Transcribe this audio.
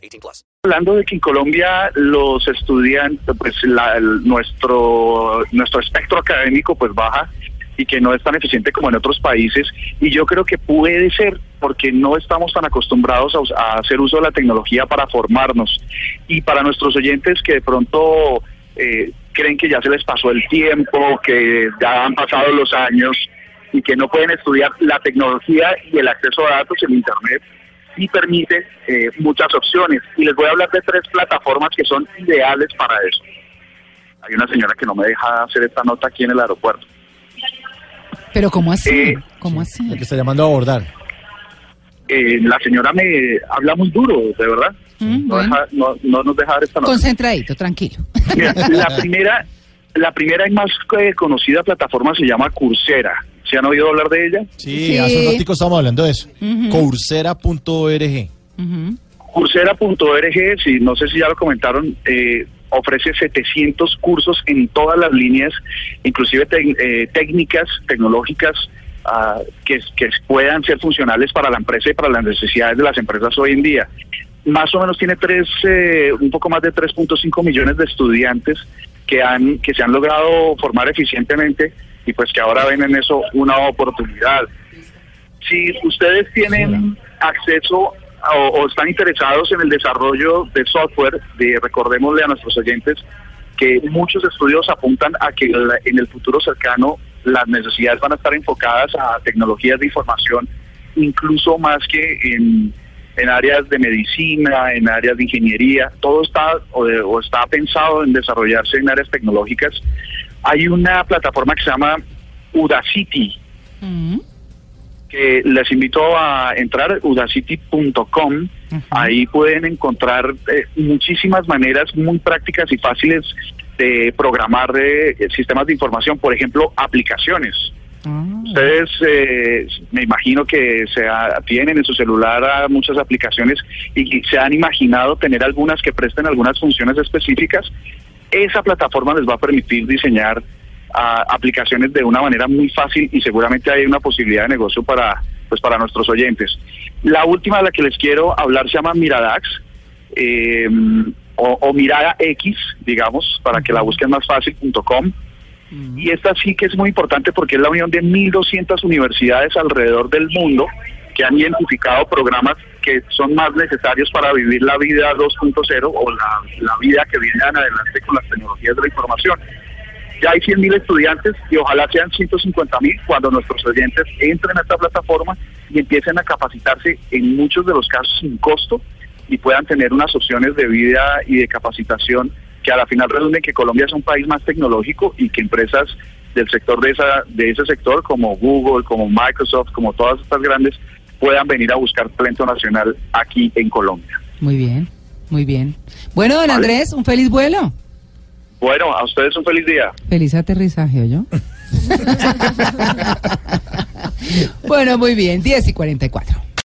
18 plus. Hablando de que en Colombia los estudiantes, pues la- el- nuestro nuestro espectro académico pues baja y que no es tan eficiente como en otros países y yo creo que puede ser porque no estamos tan acostumbrados a, a hacer uso de la tecnología para formarnos y para nuestros oyentes que de pronto eh, creen que ya se les pasó el tiempo, que ya han pasado los años y que no pueden estudiar la tecnología y el acceso a datos en Internet y permite eh, muchas opciones. Y les voy a hablar de tres plataformas que son ideales para eso. Hay una señora que no me deja hacer esta nota aquí en el aeropuerto. Pero ¿cómo así? Eh, ¿Cómo así? El que está llamando a abordar. Eh, la señora me habla muy duro, de verdad. Mm, No, bueno. deja- no, no nos deja dar esta nota. Concentradito, tranquilo. Mira, la primera, la primera y más eh, conocida plataforma se llama Coursera. ¿Se han oído hablar de ella? Sí, Sí. hace un ratico estamos hablando de eso. Ujú. Coursera.org. Ujú. Coursera.org, si no sé si ya lo comentaron, eh, ofrece 700 cursos en todas las líneas, inclusive eh, técnicas tecnológicas ah, que, que puedan ser funcionales para la empresa y para las necesidades de las empresas hoy en día. Más o menos tiene tres, eh, un poco más de 3.5 millones de estudiantes que han que se han logrado formar eficientemente y pues que ahora ven en eso una oportunidad. Si ustedes tienen acceso o, o están interesados en el desarrollo de software, de, recordémosle a nuestros oyentes que muchos estudios apuntan a que la- en el futuro cercano las necesidades van a estar enfocadas a tecnologías de información, incluso más que en, en áreas de medicina, en áreas de ingeniería, todo está o, de- o está pensado en desarrollarse en áreas tecnológicas. Hay una plataforma que se llama Udacity, Mm. que les invito a entrar udacity.com. Ahí pueden encontrar eh, muchísimas maneras muy prácticas y fáciles de programar eh, sistemas de información, por ejemplo, aplicaciones. Ustedes eh, me imagino que se ha- tienen en su celular ah, muchas aplicaciones y se han imaginado tener algunas que presten algunas funciones específicas. Esa plataforma les va a permitir diseñar ah, aplicaciones de una manera muy fácil y seguramente hay una posibilidad de negocio para pues para nuestros oyentes. La última de la que les quiero hablar se llama Miradax eh, o, o Mirada X, digamos, para que la busquen más fácil.com. Y esta sí que es muy importante porque es la unión de 1.200 universidades alrededor del mundo que han identificado programas que son más necesarios para vivir la vida 2.0 o la, vida que viene adelante con las tecnologías de la información. Ya hay 100.000 estudiantes y ojalá sean 150.000 cuando nuestros oyentes entren a esta plataforma y empiecen a capacitarse en muchos de los casos sin costo y puedan tener unas opciones de vida y de capacitación que a la final redunden que Colombia es un país más tecnológico y que empresas del sector de esa de ese sector como Google, como Microsoft, como todas estas grandes puedan venir a buscar talento nacional aquí en Colombia. Muy bien, muy bien. Bueno, don Vale. Andrés, un feliz vuelo. Bueno, a ustedes un feliz día. Feliz aterrizaje, yo. bueno, muy bien, 10 y 44.